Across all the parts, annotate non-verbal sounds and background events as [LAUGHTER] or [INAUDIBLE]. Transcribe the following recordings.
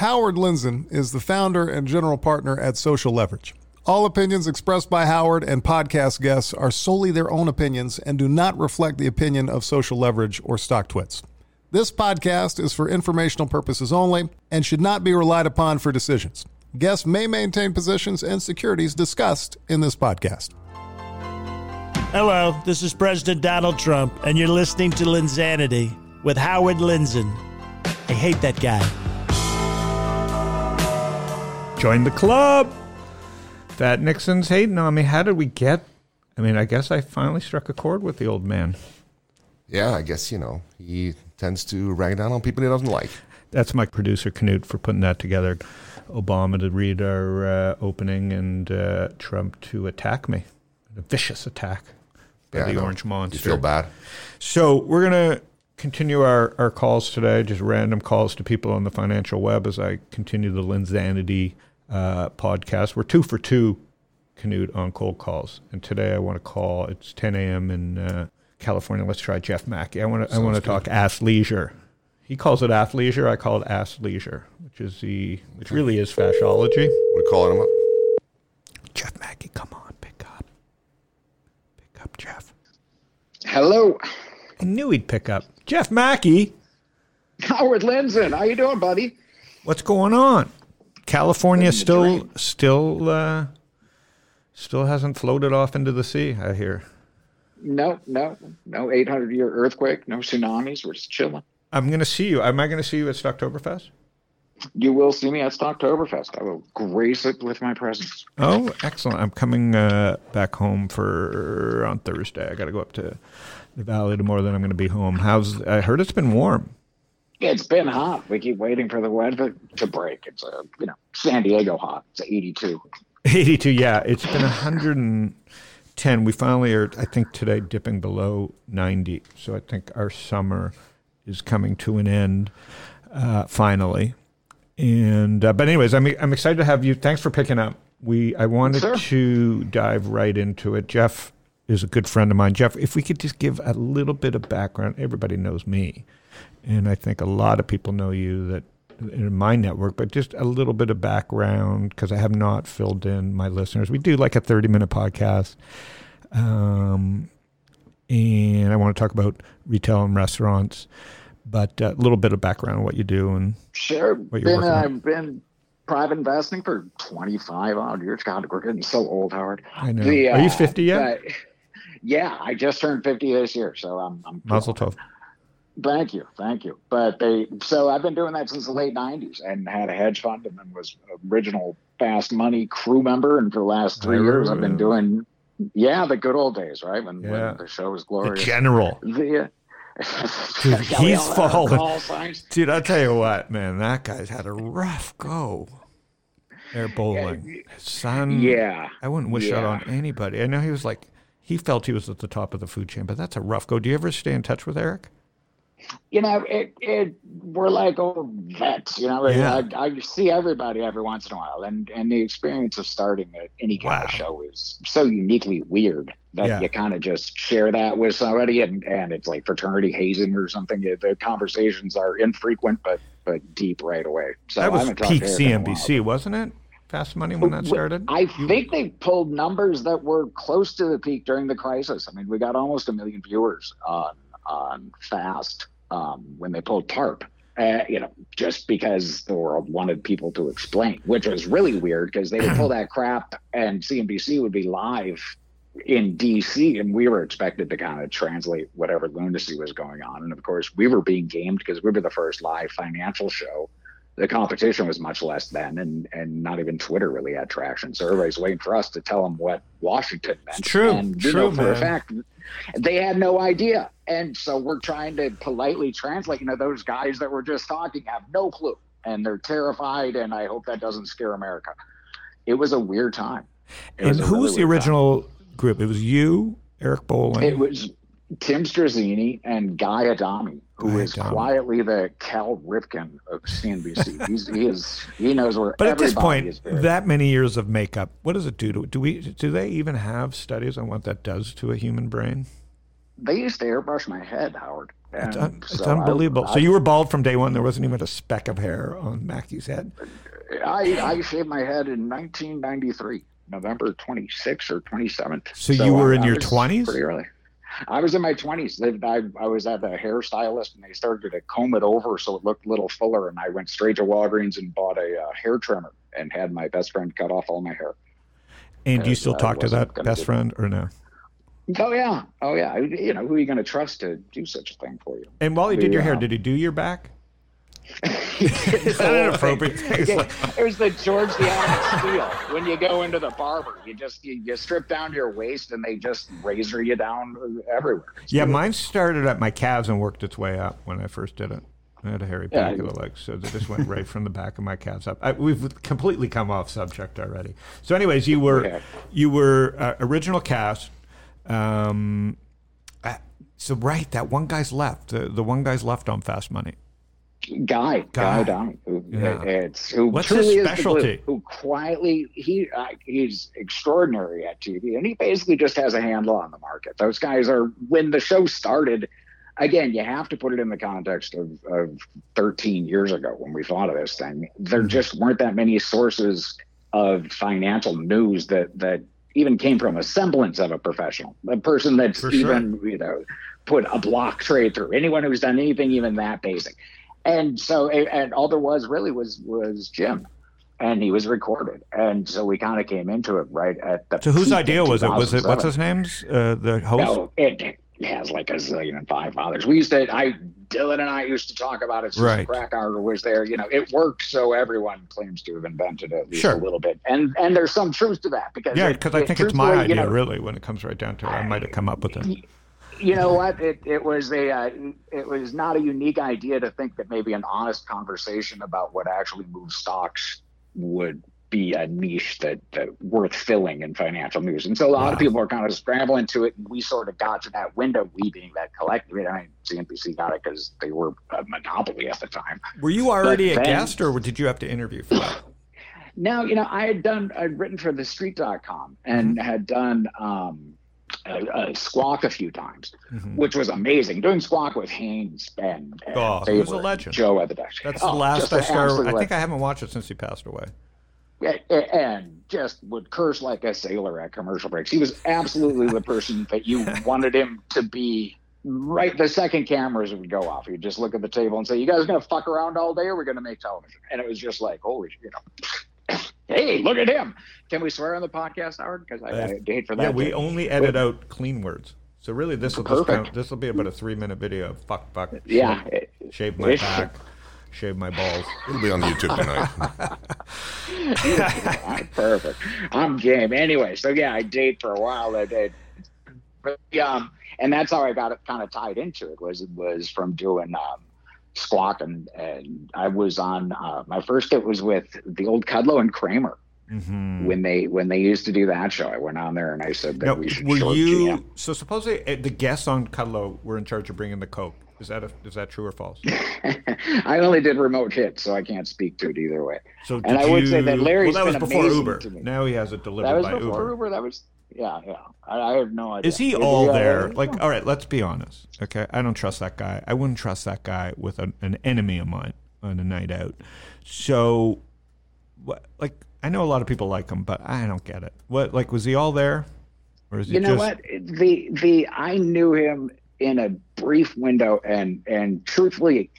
Howard Lindzen is the founder and general partner at Social Leverage. All opinions expressed by Howard and podcast guests are solely their own opinions and do not reflect the opinion of Social Leverage or StockTwits. This podcast is for informational purposes only and should not be relied upon for decisions. Guests may maintain positions and securities discussed in this podcast. Hello, this is President Donald Trump, and you're listening to Linsanity with Howard Lindzen. I hate that guy. Join the club. That Nixon's hating on me. How did we get? I mean, I guess I finally struck a chord with the old man. Yeah, I guess, you know, he tends to rag down on people he doesn't like. That's my producer, Knut, for putting that together. Obama to read our uh, opening and uh, Trump to attack me. A vicious attack by Yeah, the orange monster. You feel bad? So we're going to continue our, our calls today, just random calls to people on the financial web as I continue the Linsanity uh, podcast. We're two for two, Canute, on cold calls. And today I want to call, it's 10 a.m. in uh, California. Let's try Jeff Macke. I want to I want to talk athleisure. He calls it athleisure. I call it athleisure, which is the which really is fasciology. We're calling him up. Jeff Macke, come on, pick up, pick up, Jeff. Hello, I knew he'd pick up. Jeff Macke, Howard Lindzen. How you doing, buddy? what's going on? California still still uh, still hasn't floated off into the sea. I hear. No, no, no 800 year earthquake, no tsunamis. We're just chilling. I'm going to see you. Am I going to see you at Stocktoberfest? You will see me at Stocktoberfest. I will grace it with my presence. Oh, excellent! I'm coming uh, back home for on Thursday. I got to go up to the valley tomorrow. Then I'm going to be home. How's? I heard it's been warm. It's been hot. We keep waiting for the weather to break. It's a you know San Diego hot. It's 82. 82. Yeah, it's been 110. We finally are. I think today dipping below 90. So I think our summer is coming to an end uh, finally. And uh, but anyways, I'm I'm excited to have you. Thanks for picking up. We I wanted Sure. to dive right into it. Jeff is a good friend of mine. Jeff, if we could just give a little bit of background. Everybody knows me, and I think a lot of people know you that in my network, but just a little bit of background because I have not filled in my listeners. We do like a 30 minute podcast. Um, and I want to talk about retail and restaurants, but a little bit of background on what you do. And Sure. What you're Been. I've been private investing for 25 odd years. God, we're getting so old, Howard. I know. The, Are you uh, 50 yet? but- yeah, I just turned 50 this year, so I'm. I'm Mazel tov. Thank you, thank you. But they, so I've been doing that since the late '90s, and had a hedge fund, and then was original Fast Money crew member, and for the last three years, I've been doing, yeah, the good old days, right when, Yeah. when the show was glorious. The general. The, uh, [LAUGHS] Dude, Yeah, he's all had our fallen. Dude, I'll tell you what, man, that guy's had a rough go. Eric Bolling. Son. Yeah, I wouldn't wish that on anybody. I know he was like, he felt he was at the top of the food chain, but that's a rough go. Do you ever stay in touch with Eric? You know, it, it we're like oh, old vets, you know. Yeah. I, I see everybody every once in a while, and and the experience of starting a, any kind of show is so uniquely weird that Yeah. you kind of just share that with somebody, and and it's like fraternity hazing or something. The conversations are infrequent, but but deep right away. So that was peak to Eric in a while. CNBC, wasn't it? Fast Money when that started? I think they pulled numbers that were close to the peak during the crisis. I mean, we got almost a million viewers on on Fast um, when they pulled TARP. Uh, you know, just because the world wanted people to explain, which was really weird because they would pull that crap and CNBC would be live in DC, and we were expected to kind of translate whatever lunacy was going on. And of course, we were being gamed because we were the first live financial show the competition was much less then, and and not even Twitter really had traction. So everybody's waiting for us to tell them what Washington meant. true, and you true, know for man. a fact they had no idea. And so we're trying to politely translate. You know, those guys that were just talking have no clue, and they're terrified. And I hope that doesn't scare America. It was a weird time. It and who really was the weird time. original group? It was you, Eric Bolling. It was Tim Strazzini and Guy Adami, who Guy is Adami. quietly the Cal Ripken of CNBC. [LAUGHS] He's, he is he knows where. but at this point, that many years of makeup, what does it do to do we do they even have studies on what that does to a human brain? they used to airbrush my head, Howard. It's, un- so I- unbelievable. I, so you were bald from day one. There wasn't even a speck of hair on Macke's head. I, I shaved my head in 1993, November 26th or 27th. So you were I- in I your was 20s? Pretty early. I was in my 20s. I, I was at a hairstylist and they started to comb it over so it looked a little fuller. And I went straight to Walgreens and bought a uh, hair trimmer and had my best friend cut off all my hair. And do you Uh, still I talk to that best friend or no? Oh, yeah. Oh, yeah. You know, who are you going to trust to do such a thing for you? And while he did your hair, Yeah. did he do your back? Is that an appropriate thing? It's like- it was the George the Animal Steel. When you go into the barber, you just you, you strip down to your waist and they just razor you down everywhere. It's Yeah, mine started at my calves and worked its way up when I first did it. I had a hairy back Yeah. of the legs, so it just went right from the back of my calves up. I, we've completely come off subject already. So, anyways, you were Okay. you were uh, original cast. Um, uh, so right, that one guy's left. The, the one guy's left on Fast Money. Guy, Guy. Guy who, Yeah. it's who What's truly his is specialty? glue, who quietly he uh, he's extraordinary at TV, and he basically just has a handle on the market. Those guys are when the show started. Again, you have to put it in the context of, of 13 years ago when we thought of this thing. There Mm-hmm. just weren't that many sources of financial news that that even came from a semblance of a professional, a person that's sure. even you know put a block trade through anyone who's done anything even that basic. And so, and all there was really was was Jim, and he was recorded, and so we kind of came into it right at the. So whose idea was it? Was it what's his name's uh, the host? No, it has like a zillion and five fathers. We used to, I, Dylan and I used to talk about it since Right. Krakauer was there. You know, it worked, so everyone claims to have invented it at least Sure. a little bit, and and there's some truth to that because yeah, because I think it's my truthfully, you idea, know, really, when it comes right down to it. I might have come up with it. You know what it, it was a uh, it was not a unique idea to think that maybe an honest conversation about what actually moves stocks would be a niche that, that worth filling in financial news and so a lot Wow. of people are kind of scrambling to it and we sort of got to that window we being that collective i mean cnbc got it because they were a monopoly at the time Were you already a then- guest, or did you have to interview for that? now you know i had done i'd written for the street.com and Mm-hmm. had done um uh, uh, squawk a few times Mhm. which was amazing doing squawk with Haines and, and Oh, he was a legend. joe at the Dutch. That's Oh, the last I started. I think. I haven't watched it since he passed away. And just would curse like a sailor at commercial breaks he was absolutely the person [LAUGHS] that you wanted him to be right the second cameras would go off he'd just look at the table and say you guys gonna fuck around all day or we're gonna make television and it was just like holy you know [COUGHS] hey look at him can we swear on the podcast howard because I, I hate for that Yeah, we to- only edit out clean words. So really, this will just count, this will be about a three minute video. of Fuck, fuck. yeah Shave, it- shave my it- back. Shave my balls. It'll be on YouTube tonight. [LAUGHS] [LAUGHS] Perfect. I'm game. Anyway, so yeah, I date for a while. I did, but um, and that's how I got it kind of tied into it. Was was from doing um, Squawk and and I was on uh, my first. It was with the old Kudlow and Cramer hmm when they when they used to do that show. I went on there and I said that Now, we should were you GM. so supposedly uh, the guests on Kudlow were in charge of bringing the coke? Is that a, is that true or false? [LAUGHS] I only did remote hits, so I can't speak to it either way. So And I would say that you- Larry's well, that was before Uber. to me. Now he has it delivered That was by before Uber. Uber. That was yeah, yeah. I, I have no idea. Is he Is all uh, there? Like, all right, let's be honest. Okay, I don't trust that guy. I wouldn't trust that guy with an, an enemy of mine on a night out. So, what? Like, I know a lot of people like him, but I don't get it. What? Like, was he all there, or is he you know just? what the the i knew him in a brief window and and truthfully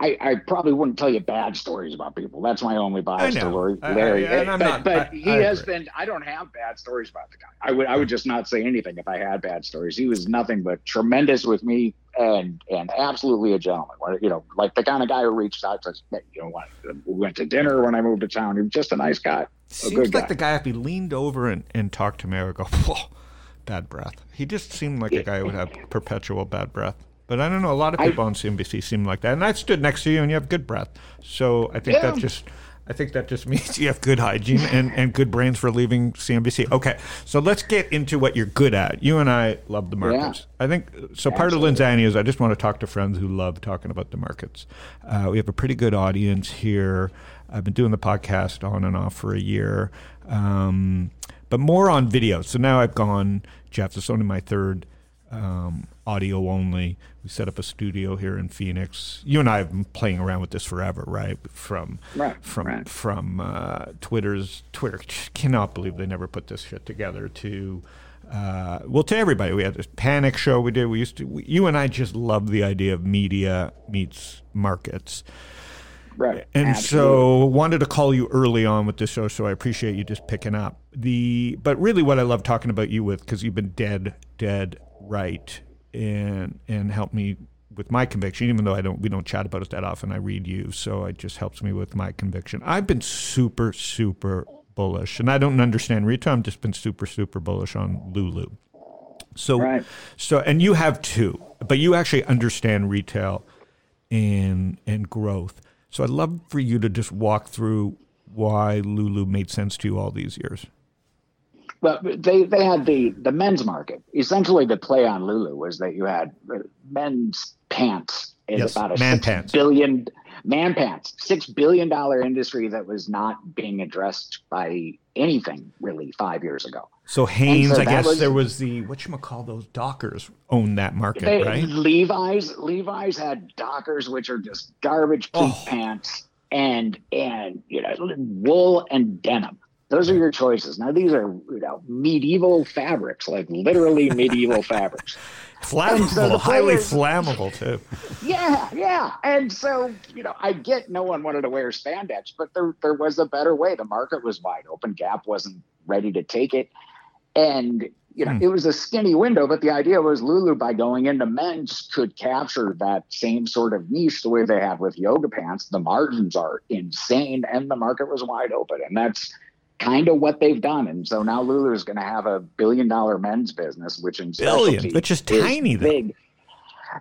I, I probably wouldn't tell you bad stories about people. That's my only bias I to Larry. I- I- Larry. and I'm but not- but I- he I has agree. been. I don't have bad stories about the guy. I would I would just not say anything if I had bad stories. He was nothing but tremendous with me and and absolutely a gentleman. You know, like the kind of guy who reached out to us. You know, we went to dinner when I moved to town. He was just a nice guy. A Seems like guy. the guy if he leaned over and, and talked to me, I would go, [LAUGHS] whoa, bad breath. He just seemed like a guy who would have perpetual bad breath. But I don't know. A lot of I- people on CNBC seem like that, and I stood next to you, and you have good breath. So I think that just, I think that just [LAUGHS] means you have good hygiene and, and good brains for leaving CNBC. Okay, so let's get into what you're good at. You and I love the markets. I think so. Part of Linsanity is I just want to talk to friends who love talking about the markets. Uh, we have a pretty good audience here. I've been doing the podcast on and off for a year, um, but more on video. So now I've gone, Jeff. This is only my third um, audio only. We set up a studio here in Phoenix. You and I have been playing around with this forever, right? From Right, from right. from uh, Twitter's Twitter [LAUGHS] cannot believe they never put this shit together. To uh, well, to everybody, we had this panic show we did. We used to. We, you and I just love the idea of media meets markets. Right. And Absolutely. so wanted to call you early on with this show, so I appreciate you just picking up. The but really what I love talking about you with because you've been dead, dead right and and helped me with my conviction, even though I don't we don't chat about it that often. I read you, so it just helps me with my conviction. I've been super, super bullish. And I don't understand retail, I've just been super, super bullish on Lulu. So Right. so and you have too, but you actually understand retail and and growth. So I'd love for you to just walk through why Lulu made sense to you all these years. But they they had the the men's market. Essentially, the play on Lulu was that you had uh, men's pants is Yes, about a man six pants. billion man pants six billion dollar industry that was not being addressed by anything really five years ago. So Haynes, so I guess was- there was the what you call those Dockers own that market, They, right? Levi's Levi's had Dockers, which are just garbage Oh. pants, and and you know wool and denim. Those are your choices. Now these are you know medieval fabrics, like literally medieval [LAUGHS] fabrics. Flammable, so the highly flammable too. Yeah, yeah. And so, you know, I get no one wanted to wear spandex, but there there was a better way. The market was wide open. Gap wasn't ready to take it. And you know, Hmm. it was a skinny window, but the idea was Lulu by going into men's could capture that same sort of niche the way they have with yoga pants. The margins are insane and the market was wide open. And that's kind of what they've done. And so now Lulu is going to have a billion dollar men's business, which in Billion, which is tiny, though. big.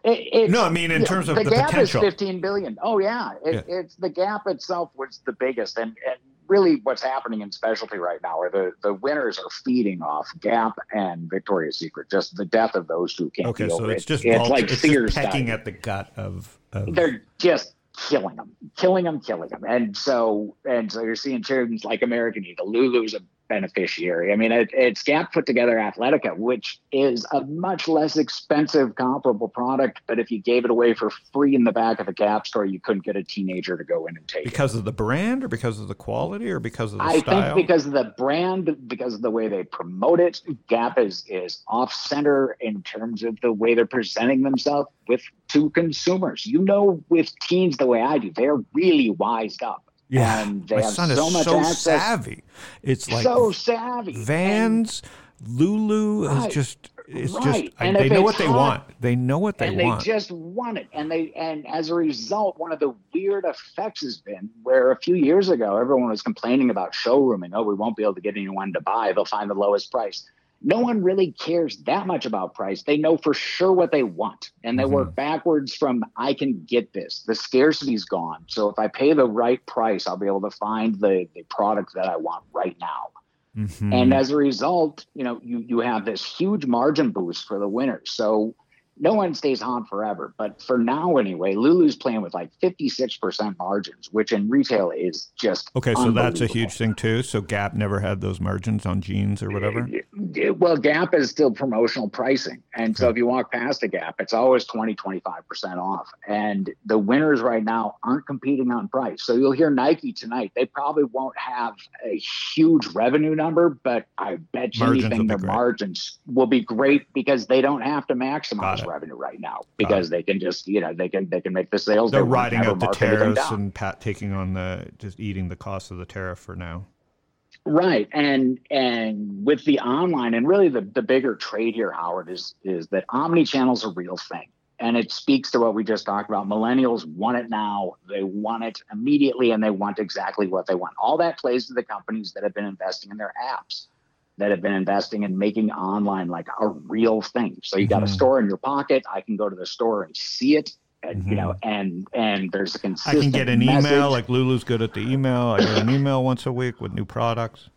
It, it's- No, I mean in yeah, terms of the, the, gap potential. is 15 billion. Oh yeah. It, it's the gap itself was the biggest, and and really what's happening in specialty right now are the the winners are feeding off Gap and Victoria's Secret. Just the death of those two can't okay, be so over. it's just it's vulture- like it's Sears pecking dying. at the gut of, of They're just killing them, killing them, killing them, and so and so you're seeing chains like American Eagle, Lulu's a beneficiary. I mean, it, it's Gap put together Athletica, which is a much less expensive comparable product, but if you gave it away for free in the back of a Gap store, you couldn't get a teenager to go in and take it. because of the brand or because of the quality or because of the I style. think because of the brand, because of the way they promote it, Gap is is off center in terms of the way they're presenting themselves with to consumers. You know, with teens the way I do, they're really wised up. Yeah, and they my have son so is much so access. savvy. It's like so savvy. And- Vans, Lulu is Right, just it's right. just And they know what they want. They know what they want. and want. they just want it and they and as a result one of the weird effects has been where a few years ago everyone was complaining about showrooming oh we won't be able to get anyone to buy they'll find the lowest price no one really cares that much about price they know for sure what they want and they Mhm. work backwards from i can get this the scarcity's gone so if i pay the right price i'll be able to find the, the product that i want right now Mhm. and as a result, you know, you you have this huge margin boost for the winners. So no one stays on forever. But for now anyway, Lulu's playing with like 56% margins, which in retail is just okay, so that's a huge thing too. So Gap never had those margins on jeans or whatever. Well, Gap is still promotional pricing. And so if you walk past a Gap, it's always 20, 25% off. And the winners right now aren't competing on price. So you'll hear Nike tonight. They probably won't have a huge revenue number, but I bet you Margins anything their great. margins will be great because they don't have to maximize. Revenue right now because they can just, you know, they can they can make the sales. They're they want, riding never out the tariffs and pat, taking on the just eating the cost of the tariff for now. Right. And and with the online and really the, the bigger trade here, Howard, is is that omni-channel is a real thing. And it speaks to what we just talked about. Millennials want it now. They want it immediately and they want exactly what they want. All that plays to the companies that have been investing in their apps, that have been investing in making online like a real thing. So you got a Mhm. store in your pocket. I can go to the store and see it. And, you know, and and there's a Mm-hmm. I can get an email like Lulu's good at the email. I get an email once a week with new products.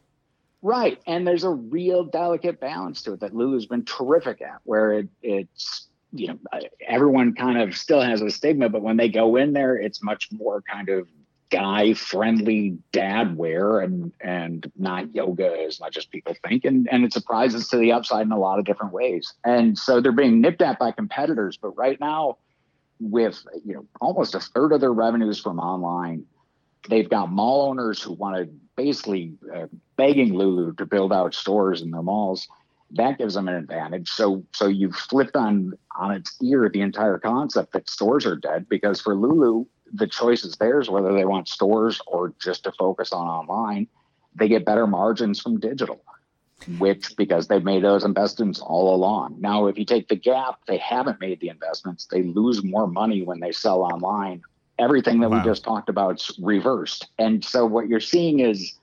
Right. And there's a real delicate balance to it that Lulu's been terrific at, where it, it's, you know, everyone kind of still has a stigma, but when they go in there, it's much more kind of guy friendly dad wear and and not yoga as much as people think. And and it surprises to the upside in a lot of different ways. And so they're being nipped at by competitors. But right now with you know almost a third of their revenues from online they've got mall owners who want to basically uh, begging lulu to build out stores in their malls. That gives them an advantage. So so you've flipped on on its ear the entire concept that stores are dead because for lulu the choice is theirs whether they want stores or just to focus on online. They get better margins from digital, which because they've made those investments all along. Now, if you take the gap, they haven't made the investments. They lose more money when they sell online. Everything that wow. we just talked about is reversed. And so what you're seeing is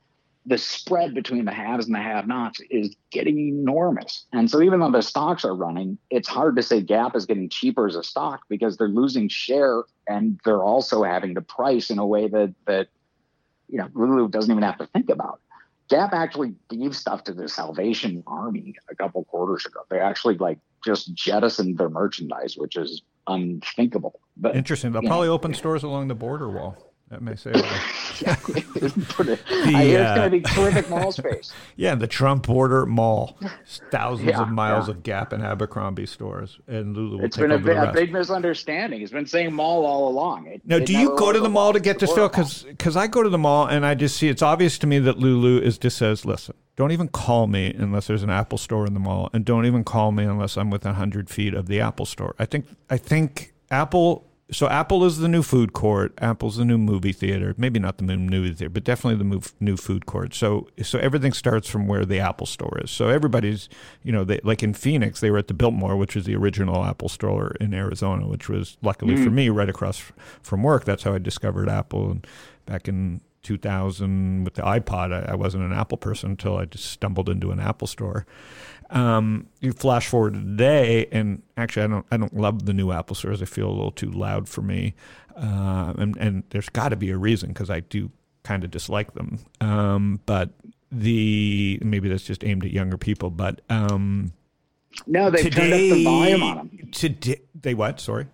the spread between the haves and the have-nots is getting enormous. And so even though the stocks are running, it's hard to say Gap is getting cheaper as a stock because they're losing share and they're also having to price in a way that that you know Lulu doesn't even have to think about. Gap actually gave stuff to the Salvation Army a couple quarters ago. They actually like just jettisoned their merchandise, which is unthinkable. But interesting. They'll probably know, open stores along the border wall. That may say. yeah, [LAUGHS] [LAUGHS] the, I hear it's going to uh, be terrific [LAUGHS] mall space. Yeah, the Trump Border Mall, thousands yeah, of miles yeah. of Gap and Abercrombie stores, and Lulu. it's been a, big, a big misunderstanding. He's been saying mall all along. It, now, it do you go to the mall to get this feel? Because because I go to the mall and I just see it's obvious to me that Lulu is just says, listen, don't even call me unless there's an Apple store in the mall, and don't even call me unless I'm within hundred feet of the Apple store. I think I think Apple so Apple is the new food court. Apple's the new movie theater. Maybe not the new movie theater, but definitely the new food court. So so everything starts from where the Apple store is. So everybody's, you know, they, like in Phoenix, they were at the Biltmore, which is the original Apple store in Arizona, which was luckily mm-hmm. for me right across from work. That's how I discovered Apple. And back in 2000 with the iPod, I, I wasn't an Apple person until I just stumbled into an Apple store. Um, you flash forward to today, and actually, I don't I don't love the new Apple stores. I feel a little too loud for me, uh, and and there's got to be a reason because I do kind of dislike them. Um, but the maybe that's just aimed at younger people, but um, no, they turned up the volume on them. Today, they what? Sorry,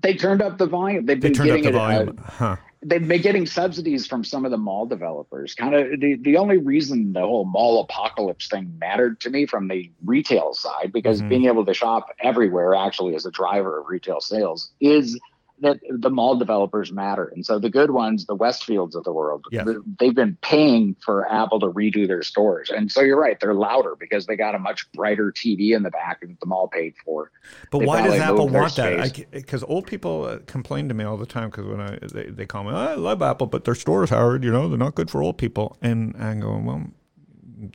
they turned up the volume. They've been they turned up the volume. Uh, huh they've been getting subsidies from some of the mall developers. Kind of the, the only reason the whole mall apocalypse thing mattered to me from the retail side, because mm-hmm. being able to shop everywhere actually as a driver of retail sales is that the mall developers matter. And so the good ones, the Westfields of the world, yeah. they've been paying for Apple to redo their stores. And so you're right, they're louder because they got a much brighter TV in the back that the mall paid for. But they why does Apple want that? Because old people uh, complain to me all the time because when I they, they call me, oh, I love Apple, but their stores, Howard, you know, they're not good for old people. And I'm going, well,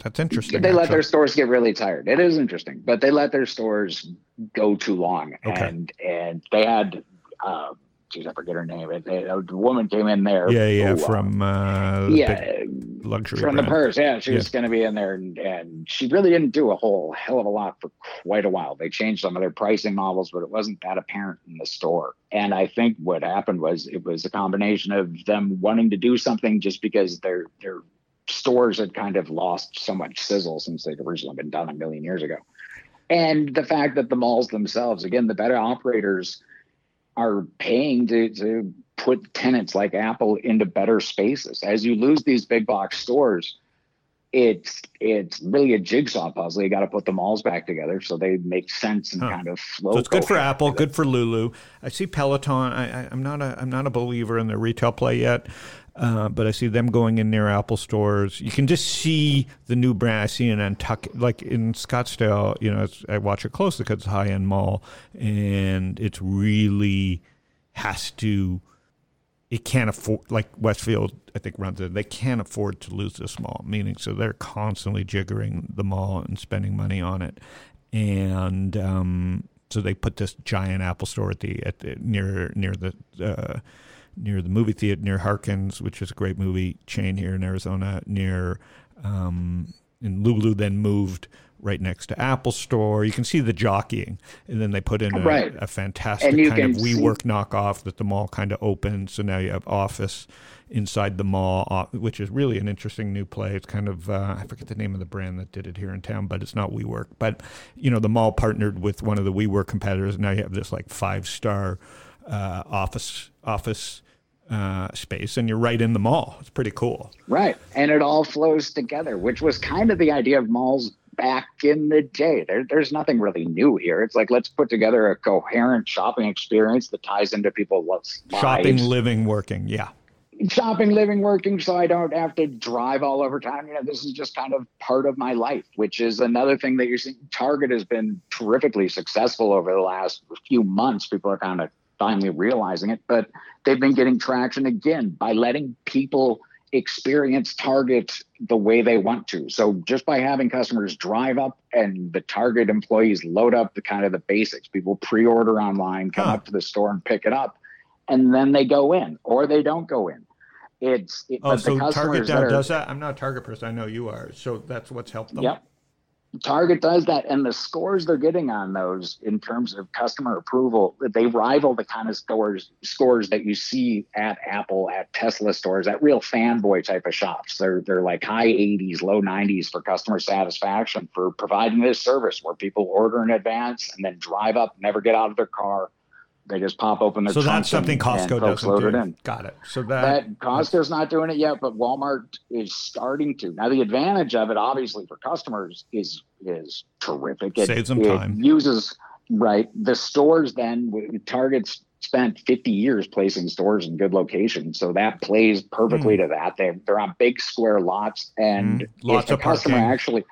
that's interesting. They actually. let their stores get really tired. It is interesting, but they let their stores go too long, okay. and and they had uh, geez, I forget her name. It, it, a woman came in there. Yeah, yeah, from uh, yeah, luxury from brand. the purse. Yeah, she yeah. was going to be in there, and, and she really didn't do a whole hell of a lot for quite a while. They changed some of their pricing models, but it wasn't that apparent in the store. And I think what happened was it was a combination of them wanting to do something just because their their stores had kind of lost so much sizzle since they'd originally been done a million years ago. And the fact that the malls themselves, again, the better operators are paying to, to put tenants like Apple into better spaces. As you lose these big box stores, it's it's really a jigsaw puzzle. You got to put the malls back together so they make sense and huh. kind of flow. So it's good for Apple, good for Lulu. I see Peloton. I, am not a I'm not a believer in their retail play yet. Uh, but I see them going in near Apple stores. You can just see the new brand. I see in Nantucket, like in Scottsdale. You know, I watch it closely because it's a high end mall, and it's really has to. It can't afford like Westfield. I think runs it. They can't afford to lose this mall. Meaning, so they're constantly jiggering the mall and spending money on it, and um, so they put this giant Apple store at the at the near near the. Uh, near the movie theater near Harkins, which is a great movie chain here in Arizona. Near um, and Lulu then moved right next to Apple Store. You can see the jockeying, and then they put in a, right. a fantastic kind of WeWork see- knockoff that the mall kind of opened. So now you have office inside the mall, uh, which is really an interesting new play. It's kind of uh, I forget the name of the brand that did it here in town, but it's not WeWork. But you know, the mall partnered with one of the WeWork competitors. And now you have this like five star uh, office office uh, space, and you're right in the mall. It's pretty cool. Right. And it all flows together, which was kind of the idea of malls back in the day. There, there's nothing really new here. It's like, let's put together a coherent shopping experience that ties into people's lives. Shopping, living, working. Yeah. Shopping, living, working, so I don't have to drive all over town. You know, this is just kind of part of my life, which is another thing that you're seeing. Target has been terrifically successful over the last few months. People are kind of finally realizing it, but they've been getting traction again by letting people experience Target the way they want to. So just by having customers drive up and the Target employees load up the kind of the basics, people pre-order online, come huh. up to the store and pick it up, and then they go in or they don't go in. It's it, oh, so Target now does that. I'm not a Target person. I know you are. So that's what's helped them. Yep. Target does that, and the scores they're getting on those in terms of customer approval, they rival the kind of scores scores that you see at Apple, at Tesla stores, at real fanboy type of shops. They're they're like high 80s, low 90s for customer satisfaction for providing this service where people order in advance and then drive up, never get out of their car, they just pop open their so that's something and, Costco and doesn't load do. It in. Got it. So that, that Costco's not doing it yet, but Walmart is starting to. Now the advantage of it, obviously, for customers is is terrific. It saves them it time. Uses right the stores. Then Target's spent 50 years placing stores in good locations, so that plays perfectly mm. to that. They they're on big square lots, and mm. lots if the of customer parking. actually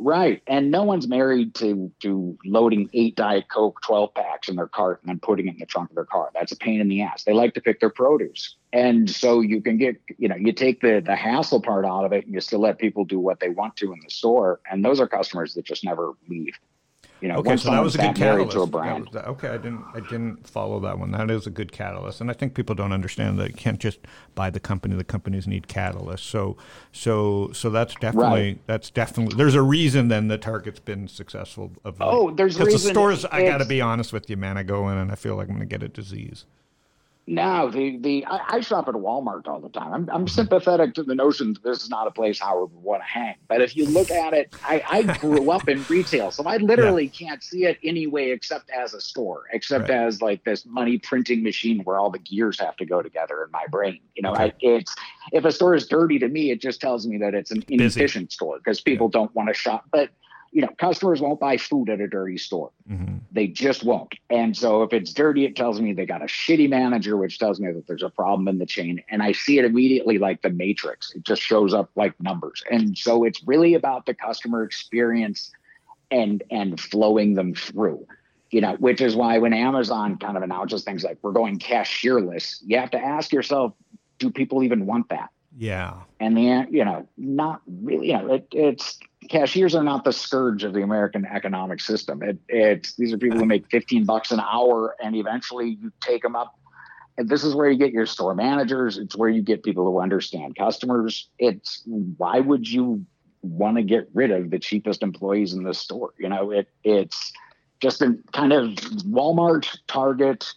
Right. And no one's married to to loading eight Diet Coke 12 packs in their cart and then putting it in the trunk of their car. That's a pain in the ass. They like to pick their produce. And so you can get, you know, you take the the hassle part out of it and you still let people do what they want to in the store. And those are customers that just never leave. You know, okay, so that was a good catalyst. To a okay, I didn't I didn't follow that one. That is a good catalyst, and I think people don't understand that you can't just buy the company. The companies need catalysts. So so so that's definitely right. that's definitely there's a reason then the Target's been successful. Of oh, there's because the stores. I got to be honest with you, man. I go in and I feel like I'm going to get a disease. No, the the I, I, shop at Walmart all the time. I'm I'm sympathetic to the notion that this is not a place Howard would want to hang. But if you look at it, I, I grew up in retail, so I literally yeah. can't see it anyway except as a store, except right. as like this money printing machine where all the gears have to go together in my brain. You know, Okay. I, it's if a store is dirty to me, it just tells me that it's an inefficient store because people don't want to shop. But you know, customers won't buy food at a dirty store. Mhm. They just won't. And so if it's dirty, it tells me they got a shitty manager, which tells me that there's a problem in the chain. And I see it immediately like the matrix. It just shows up like numbers. And so it's really about the customer experience and and flowing them through. You know, which is why when Amazon kind of announces things like we're going cashierless, you have to ask yourself, do people even want that? Yeah. And the you know, not really. You know, it, it's cashiers are not the scourge of the American economic system. It, it's these are people who make fifteen bucks an hour, and eventually you take them up. And this is where you get your store managers. It's where you get people who understand customers. It's why would you want to get rid of the cheapest employees in the store? You know, it it's just been kind of Walmart, Target,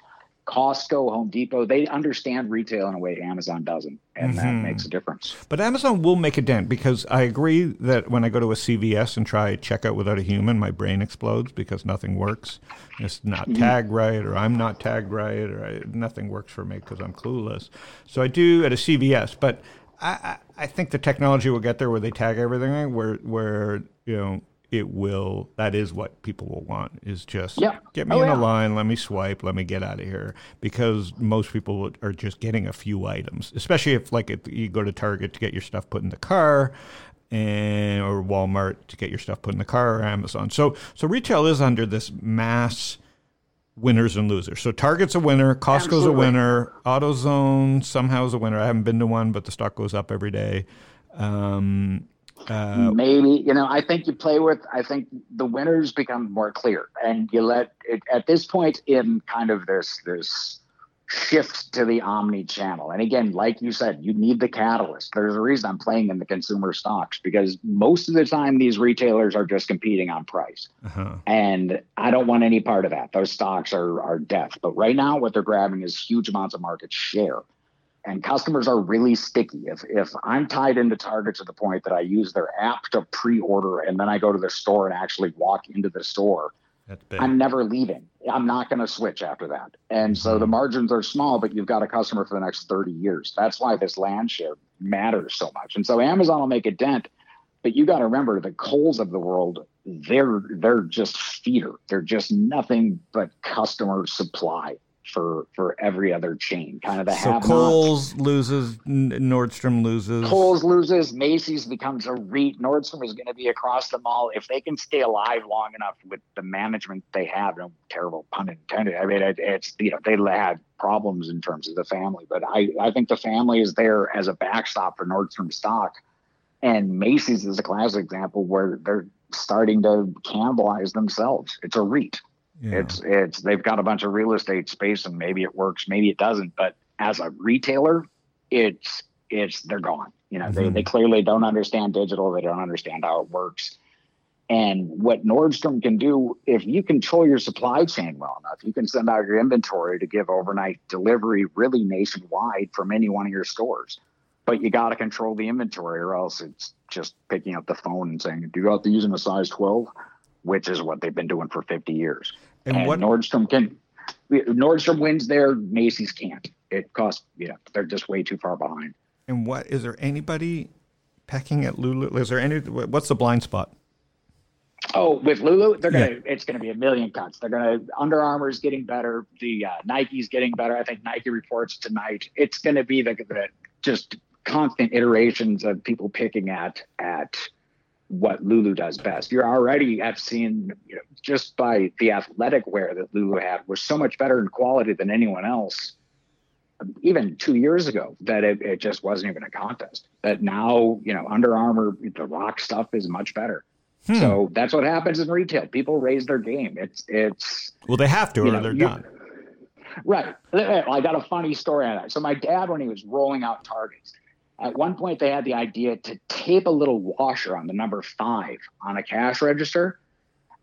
Costco, Home Depot, they understand retail in a way Amazon doesn't, and that Mhm. makes a difference. But Amazon will make a dent because I agree that when I go to a CVS and try checkout without a human, my brain explodes because nothing works. It's not tagged right, or I'm not tagged right, or I, nothing works for me because I'm clueless. So I do at a CVS, but I, I, I think the technology will get there where they tag everything, where where you know it will. That is what people will want is just Yeah. get me Oh, in a line, let me swipe, let me get out of here. Because most people are just getting a few items, especially if like if you go to Target to get your stuff put in the car, and or Walmart to get your stuff put in the car, or Amazon. So so retail is under this mass winners and losers. So Target's a winner, Costco's a winner, AutoZone somehow is a winner. I haven't been to one, but the stock goes up every day. Um, uh, Maybe you know. I think you play with. I think the winners become more clear, and you let it, at this point in kind of this this shift to the omni channel. And again, like you said, you need the catalyst. There's a reason I'm playing in the consumer stocks because most of the time these retailers are just competing on price. uh-huh. And I don't want any part of that. Those stocks are are death. But right now, what they're grabbing is huge amounts of market share. And customers are really sticky. If if I'm tied into Target to the point that I use their app to pre-order and then I go to the store and actually walk into the store. I'm never leaving. I'm not going to switch after that. And so the mm-hmm. margins are small, but you've got a customer for the next 30 years. That's why this land share matters so much. And so Amazon will make a dent, but you got to remember the Kohl's of the world, they're they're just feeder. They're just nothing but customer supply for for every other chain. Kind of the so have Kohl's loses, Nordstrom loses. Kohl's loses, Macy's becomes a REIT. Nordstrom is going to be across the mall. If they can stay alive long enough with the management they have, no terrible pun intended. I mean, it, it's you know they had problems in terms of the family, but I I think the family is there as a backstop for Nordstrom stock, and Macy's is a classic example where they're starting to cannibalize themselves. It's a REIT. Yeah. It's it's they've got a bunch of real estate space and maybe it works, maybe it doesn't. But as a retailer, it's it's they're gone. You know, they Mhm. they clearly don't understand digital. They don't understand how it works. And what Nordstrom can do, if you control your supply chain well enough, you can send out your inventory to give overnight delivery really nationwide from any one of your stores. But you got to control the inventory, or else it's just picking up the phone and saying, "Do you have to use in a size 12?" Which is what they've been doing for 50 years. And And, what- Nordstrom can, Nordstrom wins there, Macy's can't. It costs, you know, they're just way too far behind. And what is there anybody pecking at Lulu? Is there any? What's the blind spot? Oh, with Lulu, they're gonna. Yeah. It's gonna be a million cuts. They're gonna. Under Armour's getting better. The uh, Nike's getting better. I think Nike reports tonight. It's gonna be the, the just constant iterations of people picking at at what Lulu does best. You're already have seen you know just by the athletic wear that Lulu had was so much better in quality than anyone else. Even two years ago, that it, it just wasn't even a contest. That now, you know, Under Armour, the rock stuff is much better. Hmm. So that's what happens in retail. People raise their game. It's it's Well, they have to, or know, they're you- done. right. I got a funny story on that. So my dad, when he was rolling out targets, at one point they had the idea to tape a little washer on the number five on a cash register,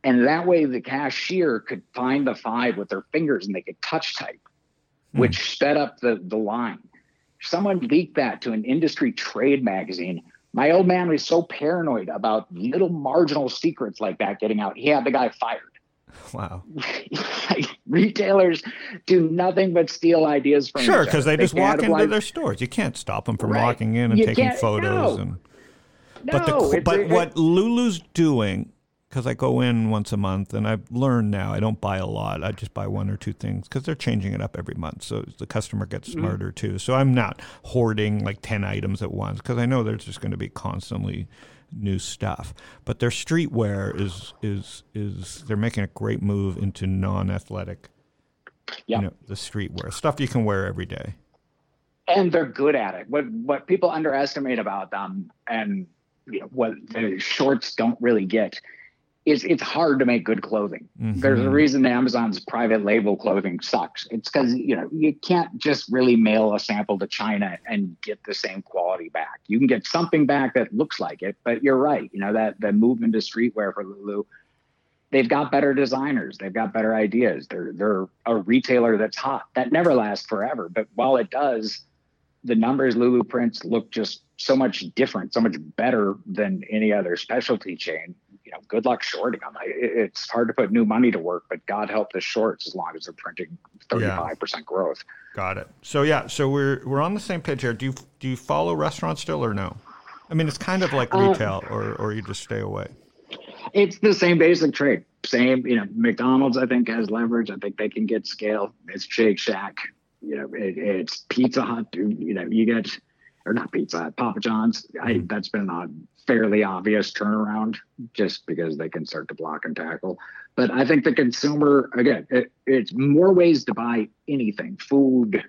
and that way the cashier could find the five with their fingers and they could touch type, Hmm. which sped up the the line. Someone leaked that to an industry trade magazine. My old man was so paranoid about little marginal secrets like that getting out. He had the guy fired. [LAUGHS] Wow. [LAUGHS] like, Retailers do nothing but steal ideas from Sure, because other. they just walk into cannibalize- their stores. You can't stop them from Right. walking in and You taking photos. no. And No, but the but it- what Lulu's doing, because I go in once a month, and I've learned now I don't buy a lot. I just buy one or two things because they're changing it up every month, so the customer gets Mm-hmm. smarter too. So I'm not hoarding like ten items at once because I know there's just going to be constantly new stuff. But their streetwear is is is they're making a great move into non-athletic. Yep. You know, the streetwear stuff you can wear every day. and they're good at it. What what people underestimate about them, and you know, what the shorts don't really get, is it's hard to make good clothing. Mm-hmm. There's a reason Amazon's private label clothing sucks. It's because you know you can't just really mail a sample to China and get the same quality back. You can get something back that looks like it, but you're right. You know that the movement to streetwear for Lulu. They've got better designers. They've got better ideas. They're they're a retailer that's hot. That never lasts forever, but while it does, the numbers Lulu prints look just so much different, so much better than any other specialty chain. You know, good luck shorting them. It's hard to put new money to work, but God help the shorts as long as they're printing 35% growth. Got it. So yeah, so we're we're on the same page here. Do you do you follow restaurants still or no? I mean, it's kind of like Uh, retail, or or you just stay away. It's the same basic trade. Same, you know, McDonald's, I think, has leverage. I think they can get scale. It's Shake Shack. You know, it, it's Pizza Hut. You know, you get, or not Pizza Hut, Papa John's. I, mm-hmm. that's been a fairly obvious turnaround just because they can start to block and tackle. But I think the consumer, again, it, it's more ways to buy anything food,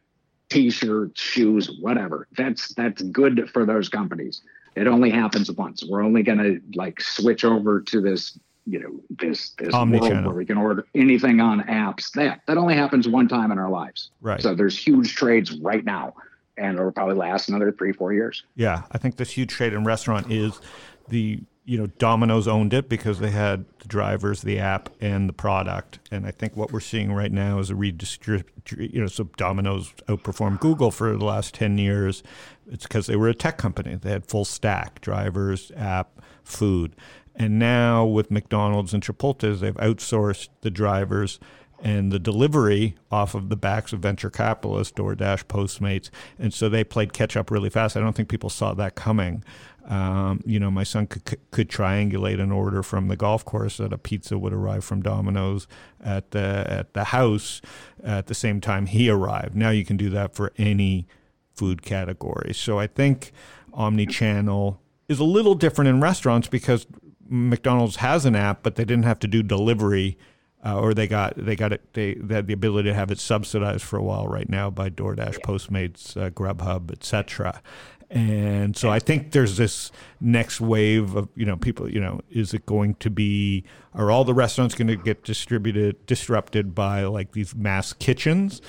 t-shirts, shoes, whatever. That's that's good for those companies. It only happens once. We're only gonna like switch over to this, you know, this this world where we can order anything on apps. That that only happens one time in our lives. Right. So there's huge trades right now, and it'll probably last another three, four years. Yeah, I think this huge trade in restaurant is the you know, Domino's owned it because they had the drivers, the app, and the product. And I think what we're seeing right now is a redistrib. You know, so Domino's outperformed Google for the last ten years. It's because they were a tech company. They had full stack: drivers, app, food. And now with McDonald's and Chipotle's, they've outsourced the drivers and the delivery off of the backs of venture capitalists, DoorDash, Postmates, and so they played catch up really fast. I don't think people saw that coming. Um, you know, my son could, could triangulate an order from the golf course that a pizza would arrive from Domino's at the at the house at the same time he arrived. Now you can do that for any food category. So I think omni-channel is a little different in restaurants because McDonald's has an app, but they didn't have to do delivery. Uh, or they got they got it they, they, had the ability to have it subsidized for a while right now by DoorDash, Postmates, uh, Grubhub, etc. And so I think there's this next wave of, you know, people, you know, is it going to be, are all the restaurants going to get distributed, disrupted by like these mass kitchens?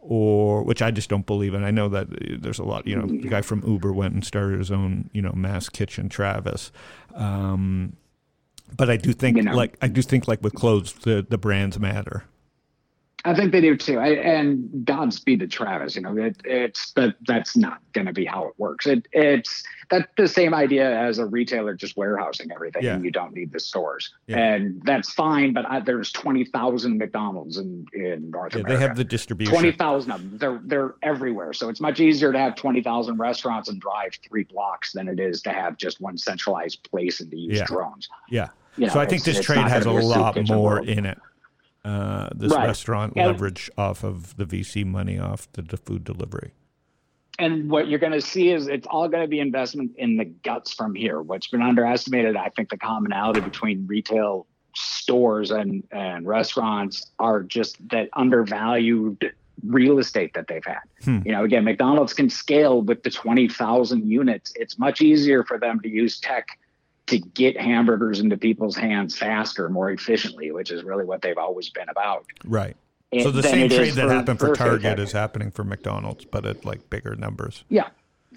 Or, which I just don't believe in. I know that there's a lot, you know, the guy from Uber went and started his own, you know, mass kitchen, Travis. Um, but I do think, you know, like, I do think, like with clothes, the, the brands matter. I think they do too. I, and Godspeed to Travis. You know, it, it's that that's not going to be how it works. It, it's that's the same idea as a retailer just warehousing everything, yeah. and you don't need the stores, yeah. and that's fine. But I, there's twenty thousand McDonald's in in North yeah, America. They have the distribution. Twenty thousand of them. They're they're everywhere. So it's much easier to have twenty thousand restaurants and drive three blocks than it is to have just one centralized place and to use drones. Yeah. You know, so I think this trade has a lot more world. in it uh, this right. restaurant and, leverage off of the VC money off the, the food delivery. And what you're going to see is it's all going to be investment in the guts from here. What's been underestimated, I think, the commonality between retail stores and and restaurants are just that undervalued real estate that they've had. Hmm. You know, again, McDonald's can scale with the 20,000 units. It's much easier for them to use tech to get hamburgers into people's hands faster, more efficiently, which is really what they've always been about. Right. And so the same trade that for, happened for, for Target is happening for McDonald's, but at like bigger numbers. Yeah.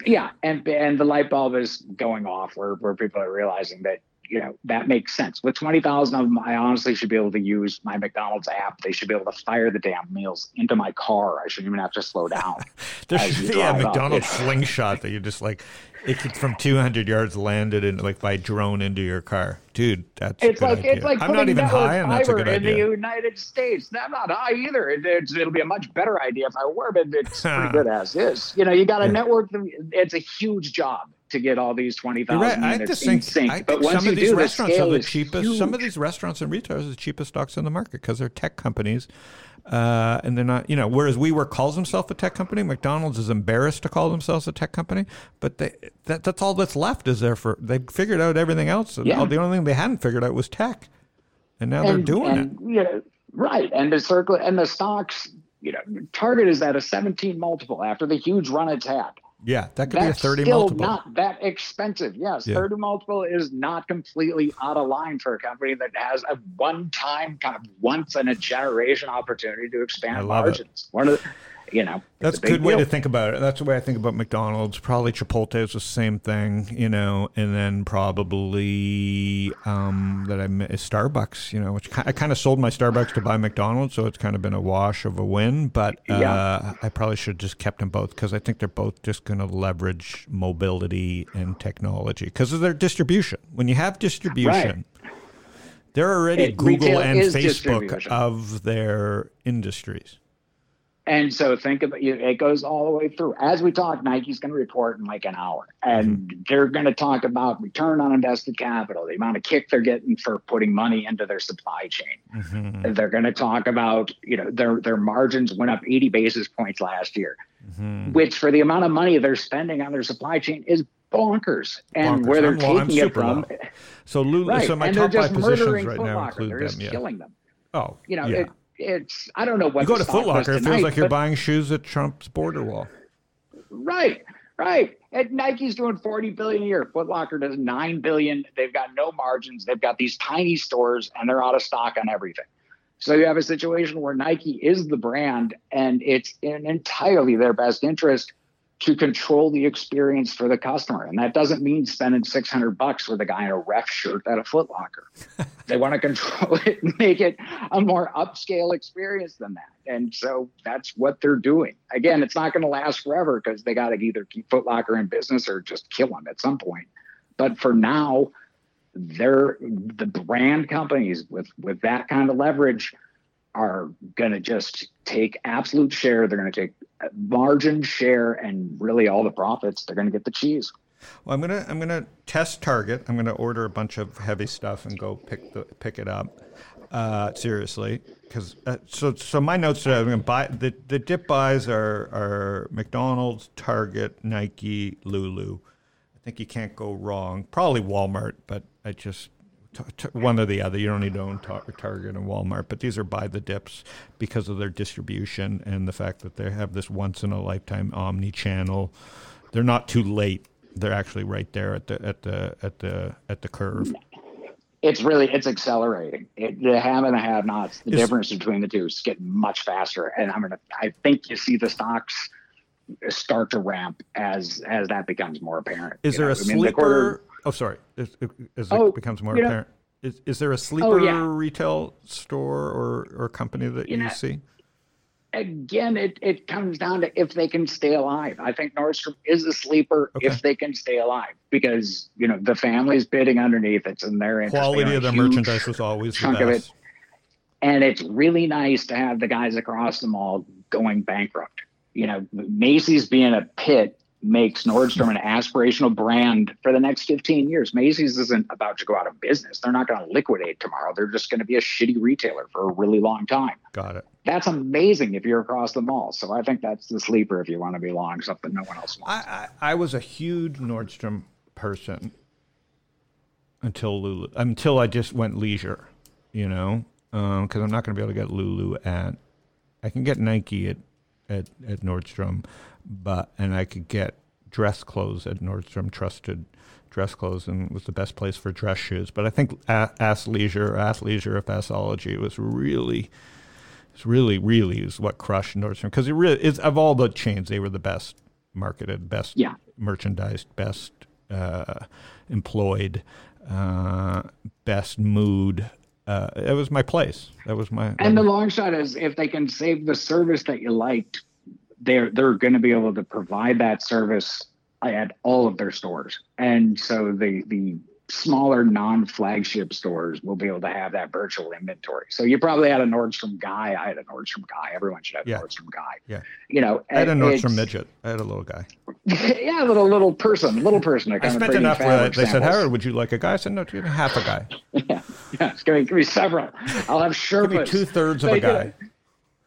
Yeah. And and the light bulb is going off where, where people are realizing that you know that makes sense. With twenty thousand of them, I honestly should be able to use my McDonald's app. They should be able to fire the damn meals into my car. I shouldn't even have to slow down. [LAUGHS] there should be a McDonald's slingshot that you just like it's from 200 yards landed and like by drone into your car, dude. That's it's like idea. it's like I'm not even high, and that's a good in idea. the United States. I'm not high either. It, it'll be a much better idea if I were, but it's pretty [LAUGHS] good as is. You know, you got a yeah. network. It's a huge job to get all these 20,000 right. units I just think, in sync. I but once some of these do, restaurants the are the cheapest. Huge. Some of these restaurants and retailers are the cheapest stocks in the market because they're tech companies uh, and they're not, you know, whereas WeWork calls himself a tech company, McDonald's is embarrassed to call themselves a tech company, but they, that, that's all that's left is there for, they figured out everything else. And yeah. the only thing they hadn't figured out was tech. And now and, they're doing and, it. You know, right. And the circle and the stocks, you know, Target is at a 17 multiple after the huge run it's had. Yeah, that could That's be a 30 still multiple. not that expensive. Yes, yeah. 30 multiple is not completely out of line for a company that has a one-time kind of once in a generation opportunity to expand margins. It. One of the you know, that's a, good way to think about it. That's the way I think about McDonald's. Probably Chipotle is the same thing, you know, and then probably um, that I Starbucks, you know, which I kind of sold my Starbucks to buy McDonald's, so it's kind of been a wash of a win. But uh, yeah. I probably should have just kept them both because I think they're both just going to leverage mobility and technology because of their distribution. When you have distribution. Right. They're already it, Google and Facebook of their industries. And so think of it, it goes all the way through. As we talk, Nike's going to report in like an hour, and mm-hmm. they're going to talk about return on invested capital, the amount of kick they're getting for putting money into their supply chain. Mm-hmm. They're going to talk about, you know, their their margins went up 80 basis points last year, mm-hmm. which for the amount of money they're spending on their supply chain is bonkers. And bonkers. where they're well, taking it from. Low. So, Lulu, right. so my and top five positions right now include they're them. just yeah. killing them. Oh, you know, yeah. it, it's I don't know what you go to Foot Locker. It feels like you're buying shoes at Trump's border wall. Right, right. And Nike's doing forty billion a year. Foot Locker does nine billion. They've got no margins. They've got these tiny stores, and they're out of stock on everything. So you have a situation where Nike is the brand, and it's in entirely their best interest to control the experience for the customer. And that doesn't mean spending 600 bucks with a guy in a ref shirt at a Foot Locker. [LAUGHS] they want to control it and [LAUGHS] make it a more upscale experience than that. And so that's what they're doing. Again, it's not going to last forever because they got to either keep Foot Locker in business or just kill them at some point. But for now, they're the brand companies with with that kind of leverage are going to just take absolute share. They're going to take margin share and really all the profits. They're going to get the cheese. Well, I'm gonna I'm gonna test Target. I'm gonna order a bunch of heavy stuff and go pick the pick it up. Uh, seriously, because uh, so so my notes are I'm gonna buy the the dip buys are are McDonald's, Target, Nike, Lulu. I think you can't go wrong. Probably Walmart, but I just t- t- one or the other. You don't need to own tar- Target and Walmart, but these are buy the dips because of their distribution and the fact that they have this once in a lifetime omni channel. They're not too late. They're actually right there at the at the at the at the curve. It's really it's accelerating. It, the have and the have nots. The Is- difference between the two is getting much faster. And I'm gonna. I think you see the stocks start to ramp as as that becomes more apparent. Is there know, a I mean, the sleeper? quarter- oh, sorry. As, as Oh, it becomes more you know- apparent, is, is there a oh, sleeper yeah. retail store or, or company that you, You know, see? again, it, it comes down to if they can stay alive. I think Nordstrom is a sleeper Okay. if they can stay alive because you know the family's bidding underneath. It's in their interest. Quality of the merchandise was always the chunk of it. and it's really nice to have the guys across the mall going bankrupt. You know, Macy's being a pit makes Nordstrom an aspirational brand for the next 15 years. Macy's isn't about to go out of business. They're not going to liquidate tomorrow. They're just going to be a shitty retailer for a really long time. Got it. That's amazing if you're across the mall. So I think that's the sleeper if you want to be long something no one else wants. I, I, I was a huge Nordstrom person until Lulu, until I just went leisure, you know, um, because I'm not going to be able to get Lulu at. I can get Nike at, at at Nordstrom, but and I could get dress clothes at Nordstrom, trusted dress clothes, and was the best place for dress shoes. But I think a- athleisure, athleisure, if athleisure was really. It's really, really is what crushed Nordstrom because it really is of all the chains, they were the best marketed, best Yeah. merchandised, best uh, employed, uh, best mood. Uh, it was my place. That was my. And the long shot is if they can save the service that you liked, they're they're going to be able to provide that service at all of their stores. And so the the smaller non-flagship stores will be able to have that virtual inventory. So you probably had a Nordstrom guy. I had a Nordstrom guy. Everyone should have Yeah. a Nordstrom guy. Yeah. You know, I had a Nordstrom midget. I had a little guy. [LAUGHS] yeah, little little person, little person. I spent enough. Where fabric they said, samples. "Howard, would you like a guy?" I said, "No, give me half a guy. [LAUGHS] yeah, yeah, it's gonna give me several. I'll have [LAUGHS] Give me two thirds of a you guy."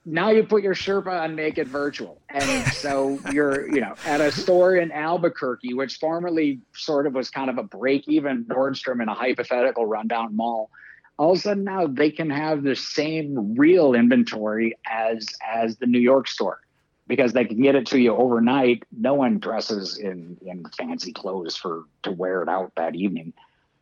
Now you put your Sherpa on Make It Virtual. And so you're, you know, at a store in Albuquerque, which formerly sort of was kind of a break even Nordstrom in a hypothetical rundown mall. All of a sudden now they can have the same real inventory as as the New York store because they can get it to you overnight. No one dresses in in fancy clothes for to wear it out that evening.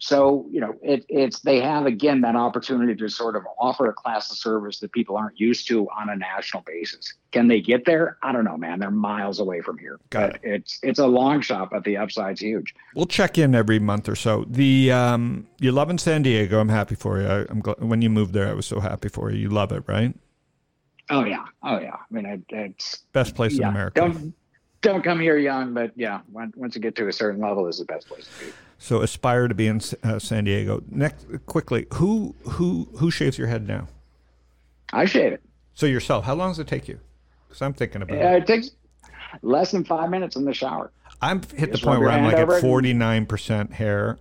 So you know, it, it's they have again that opportunity to sort of offer a class of service that people aren't used to on a national basis. Can they get there? I don't know, man. They're miles away from here. Got but it's it's a long shot, but the upside's huge. We'll check in every month or so. The um, you love in San Diego. I'm happy for you. I, I'm gl- when you moved there, I was so happy for you. You love it, right? Oh yeah, oh yeah. I mean, it, it's Best place yeah. in America. Don't don't come here young, but yeah, once once you get to a certain level, is the best place to be. So aspire to be in uh, San Diego. Next, quickly, who who who shaves your head now? I shave it. So yourself. How long does it take you? Because I'm thinking about Uh, it. it takes less than five minutes in the shower. I'm hit the point where I'm like at 49 percent hair,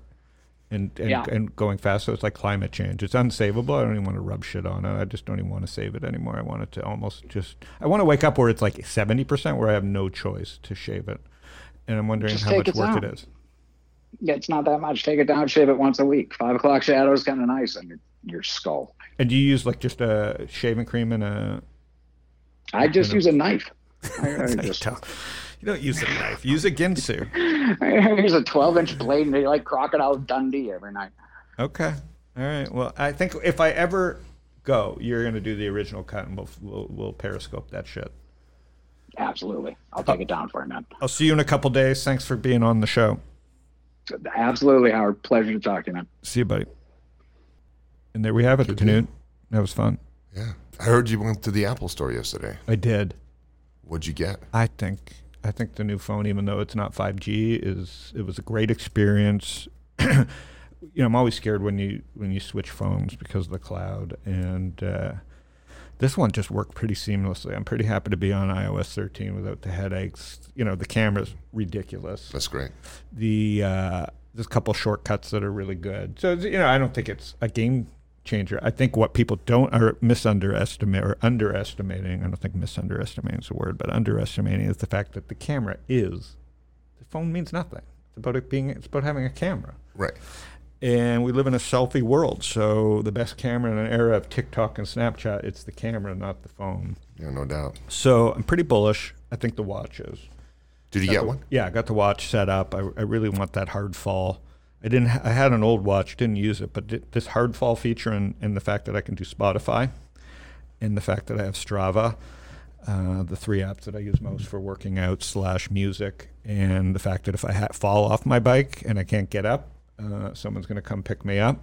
and and, Yeah. and going fast. So it's like climate change. It's unsavable. I don't even want to rub shit on it. I just don't even want to save it anymore. I want it to almost just. I want to wake up where it's like 70 percent, where I have no choice to shave it, and I'm wondering Just how much work down. it is. Yeah, it's not that much. Take it down, shave it once a week. Five o'clock shadow is kind of nice on your, your skull. And do you use like just a shaving cream and a? I just use a knife. I, I [LAUGHS] just, You don't use a knife. Use a ginsu. [LAUGHS] I use a 12 inch blade and they like Crocodile Dundee every night. Okay. All right. Well, I think if I ever go, you're going to do the original cut, and we'll we'll, we'll periscope that shit. absolutely. I'll take it down for you, man. I'll see you in a couple days. Thanks for being on the show. Absolutely, Howard. Pleasure to talk to you, man. See you, buddy. And there we have it, Good Canute. That was fun. Yeah. I heard you went to the Apple store yesterday. I did. What'd you get? I think I think the new phone, even though it's not 5G, is it was a great experience. [CLEARS THROAT] you know, I'm always scared when you when you switch phones because of the cloud, and uh, this one just worked pretty seamlessly. I'm pretty happy to be on iOS 13 without the headaches. You know, the camera's ridiculous. That's great. The uh, there's a couple shortcuts that are really good. So you know, I don't think it's a game changer. I think what people don't are misunderestimate or underestimating. I don't think misunderestimating is a word, but underestimating is the fact that the camera is the phone means nothing. It's about it being. It's about having a camera. Right. And we live in a selfie world, so the best camera in an era of TikTok and Snapchat, it's the camera, not the phone. Yeah, no doubt. So I'm pretty bullish. I think the watch is. Did you get one? Yeah, I got the watch set up. I, I really want that hard fall. I didn't. I had an old watch, didn't use it, but th- this hard fall feature and, and the fact that I can do Spotify, and the fact that I have Strava, uh, the three apps that I use most for working out slash music, and the fact that if I ha- fall off my bike and I can't get up, uh, someone's going to come pick me up,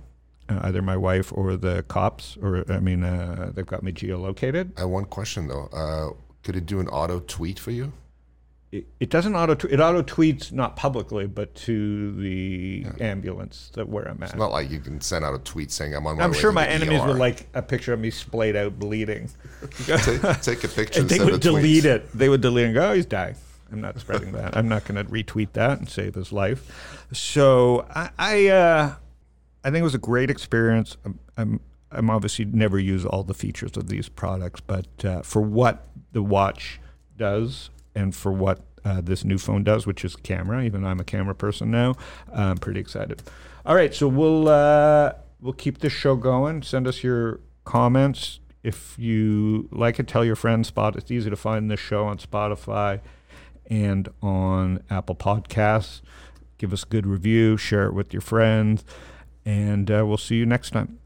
uh, either my wife or the cops, or I mean, uh, they've got me geolocated. I have one question though. Uh, could it do an auto tweet for you? it, it doesn't auto it auto tweets not publicly but to the ambulance that where I'm at. It's not like you can send out a tweet saying I'm on my way. I'm sure my enemies ER. would like a picture of me splayed out bleeding. [LAUGHS] take, take a picture. [LAUGHS] and they would tweet. delete it. They would delete it and go, oh, he's dying. I'm not spreading that. I'm not going to retweet that and save his life. So I, I, uh, I think it was a great experience. I'm, I'm, I'm obviously never use all the features of these products, but uh, for what the watch does and for what uh, this new phone does, which is camera, even though I'm a camera person now, I'm pretty excited. All right, so we'll uh, we'll keep this show going. Send us your comments if you like it. Tell your friends. Spot it's easy to find this show on Spotify and on Apple Podcasts. Give us a good review. Share it with your friends, and uh, we'll see you next time.